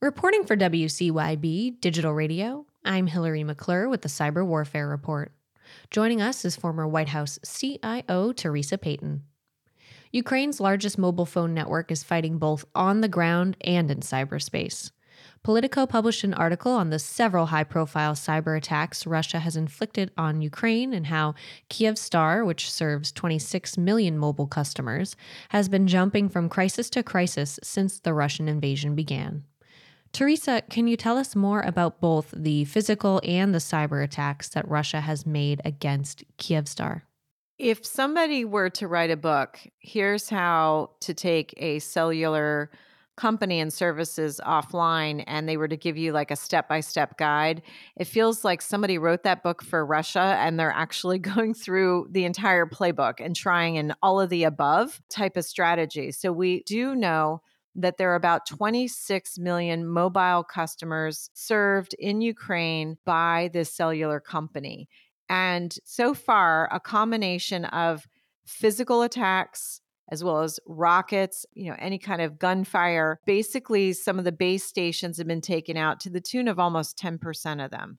Reporting for WCYB Digital Radio, I'm Hillary McClure with the Cyber Warfare Report. Joining us is former White House CIO Teresa Payton. Ukraine's largest mobile phone network is fighting both on the ground and in cyberspace. Politico published an article on the several high profile cyber attacks Russia has inflicted on Ukraine and how Kyivstar, which serves 26 million mobile customers, has been jumping from crisis to crisis since the Russian invasion began. Teresa, can you tell us more about both the physical and the cyber attacks that Russia has made against Kyivstar? If somebody were to write a book, here's how to take a cellular company and services offline and they were to give you like a step by step guide, it feels like somebody wrote that book for Russia and they're actually going through the entire playbook and trying an all of the above type of strategy. So we do know that there are about 26 million mobile customers served in Ukraine by this cellular company. And so far, a combination of physical attacks, as well as rockets, you know, any kind of gunfire. Basically, some of the base stations have been taken out to the tune of almost 10% of them.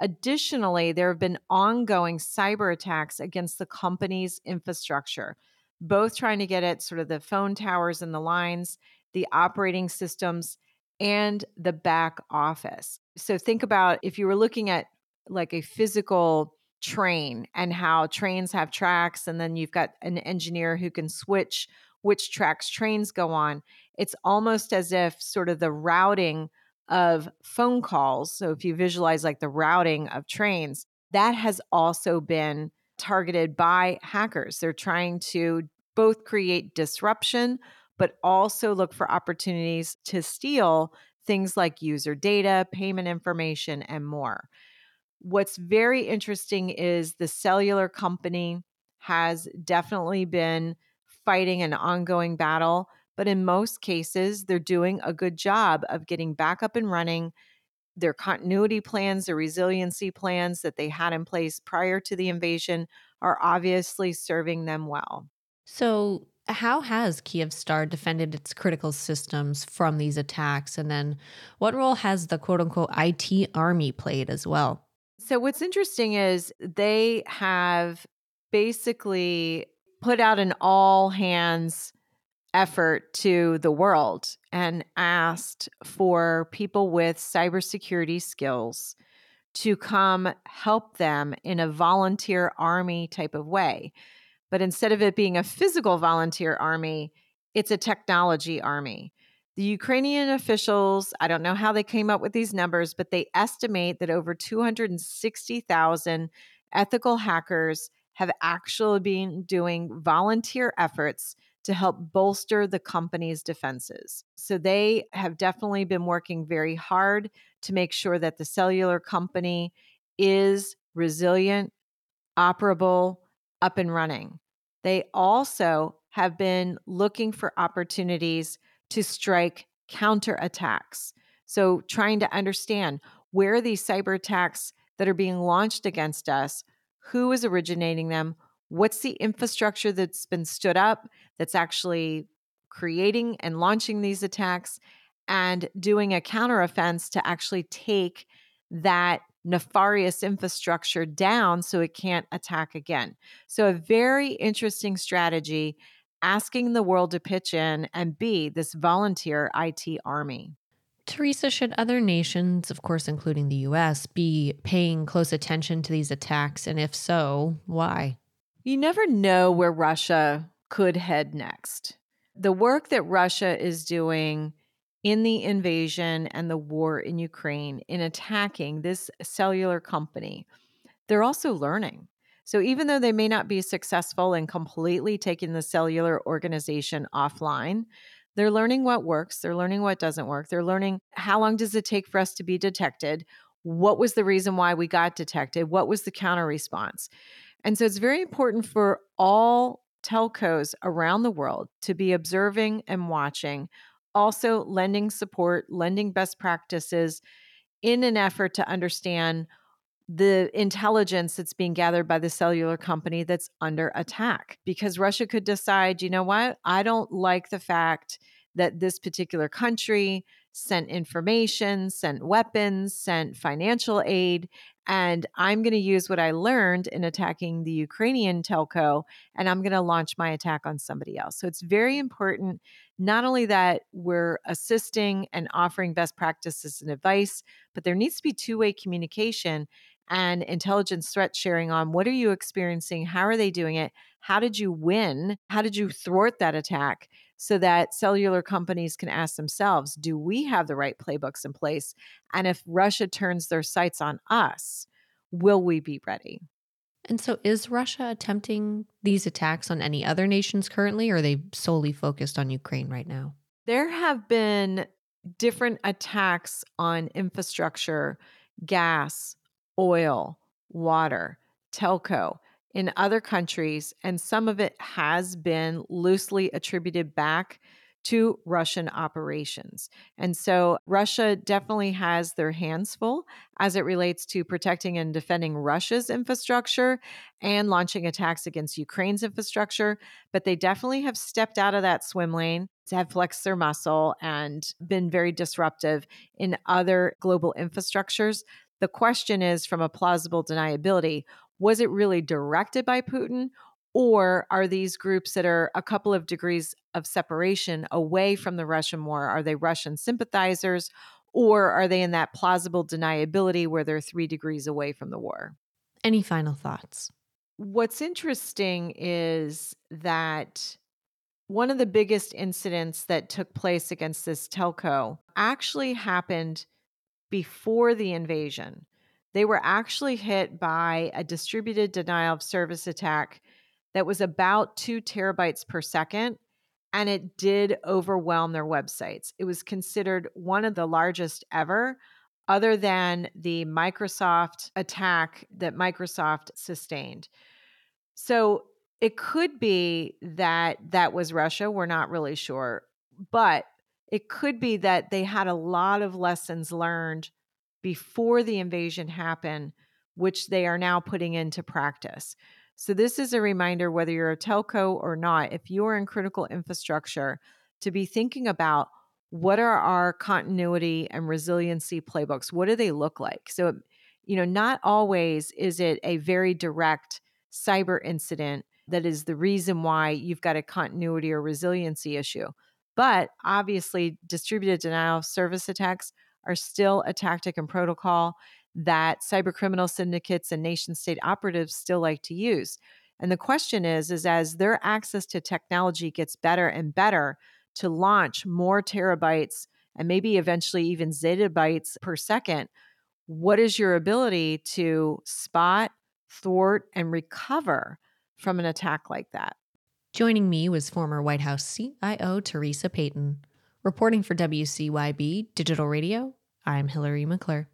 Additionally, there have been ongoing cyber attacks against the company's infrastructure, both trying to get at sort of the phone towers and the lines the operating systems, and the back office. So think about if you were looking at like a physical train and how trains have tracks, and then you've got an engineer who can switch which tracks trains go on. It's almost as if sort of the routing of phone calls. So if you visualize like the routing of trains, that has also been targeted by hackers. They're trying to both create disruption, but also look for opportunities to steal things like user data, payment information, and more. What's very interesting is the cellular company has definitely been fighting an ongoing battle, but in most cases, they're doing a good job of getting back up and running. Their continuity plans, their resiliency plans that they had in place prior to the invasion are obviously serving them well. So, how has Kyivstar defended its critical systems from these attacks? And then what role has the quote unquote IT army played as well? So, what's interesting is they have basically put out an all hands effort to the world and asked for people with cybersecurity skills to come help them in a volunteer army type of way. But instead of it being a physical volunteer army, it's a technology army. The Ukrainian officials, I don't know how they came up with these numbers, but they estimate that over 260,000 ethical hackers have actually been doing volunteer efforts to help bolster the company's defenses. So they have definitely been working very hard to make sure that the cellular company is resilient, operable, up and running. They also have been looking for opportunities to strike counterattacks. So, trying to understand where these cyber attacks that are being launched against us, who is originating them, what's the infrastructure that's been stood up that's actually creating and launching these attacks, and doing a counteroffense to actually take that nefarious infrastructure down so it can't attack again. So, a very interesting strategy asking the world to pitch in and be this volunteer IT army. Teresa, should other nations, of course, including the US, be paying close attention to these attacks? And if so, why? You never know where Russia could head next. The work that Russia is doing in the invasion and the war in Ukraine in attacking this cellular company, they're also learning. So even though they may not be successful in completely taking the cellular organization offline, they're learning what works, they're learning what doesn't work, they're learning how long does it take for us to be detected? What was the reason why we got detected? What was the counter response? And so it's very important for all telcos around the world to be observing and watching also lending support, lending best practices in an effort to understand the intelligence that's being gathered by the cellular company that's under attack. Because Russia could decide, you know what, I don't like the fact that this particular country sent information, sent weapons, sent financial aid. And I'm going to use what I learned in attacking the Ukrainian telco and I'm going to launch my attack on somebody else. So it's very important not only that we're assisting and offering best practices and advice, but there needs to be two way communication and intelligence threat sharing on what are you experiencing? How are they doing it? How did you win? How did you thwart that attack? So that cellular companies can ask themselves, do we have the right playbooks in place? And if Russia turns their sights on us, will we be ready? And so, is Russia attempting these attacks on any other nations currently, or are they solely focused on Ukraine right now? There have been different attacks on infrastructure, gas, oil, water, telco in other countries, and some of it has been loosely attributed back to Russian operations. And so Russia definitely has their hands full as it relates to protecting and defending Russia's infrastructure and launching attacks against Ukraine's infrastructure. But they definitely have stepped out of that swim lane, to have flexed their muscle, and been very disruptive in other global infrastructures. The question is from a plausible deniability was it really directed by Putin? Or are these groups that are a couple of degrees of separation away from the Russian war? Are they Russian sympathizers? Or are they in that plausible deniability where they're three degrees away from the war? Any final thoughts? What's interesting is that one of the biggest incidents that took place against this telco actually happened before the invasion. They were actually hit by a distributed denial of service attack that was about two terabytes per second. And it did overwhelm their websites. It was considered one of the largest ever, other than the Microsoft attack that Microsoft sustained. So it could be that that was Russia. We're not really sure. But it could be that they had a lot of lessons learned before the invasion happened, which they are now putting into practice. So, this is a reminder whether you're a telco or not, if you're in critical infrastructure, to be thinking about what are our continuity and resiliency playbooks? What do they look like? So, you know, not always is it a very direct cyber incident that is the reason why you've got a continuity or resiliency issue. But obviously, distributed denial of service attacks are still a tactic and protocol that cyber criminal syndicates and nation state operatives still like to use. And the question is is as their access to technology gets better and better to launch more terabytes and maybe eventually even zettabytes per second, what is your ability to spot, thwart and recover from an attack like that? Joining me was former White House CIO Teresa Payton. Reporting for WCYB Digital Radio, I'm Hillary McClure.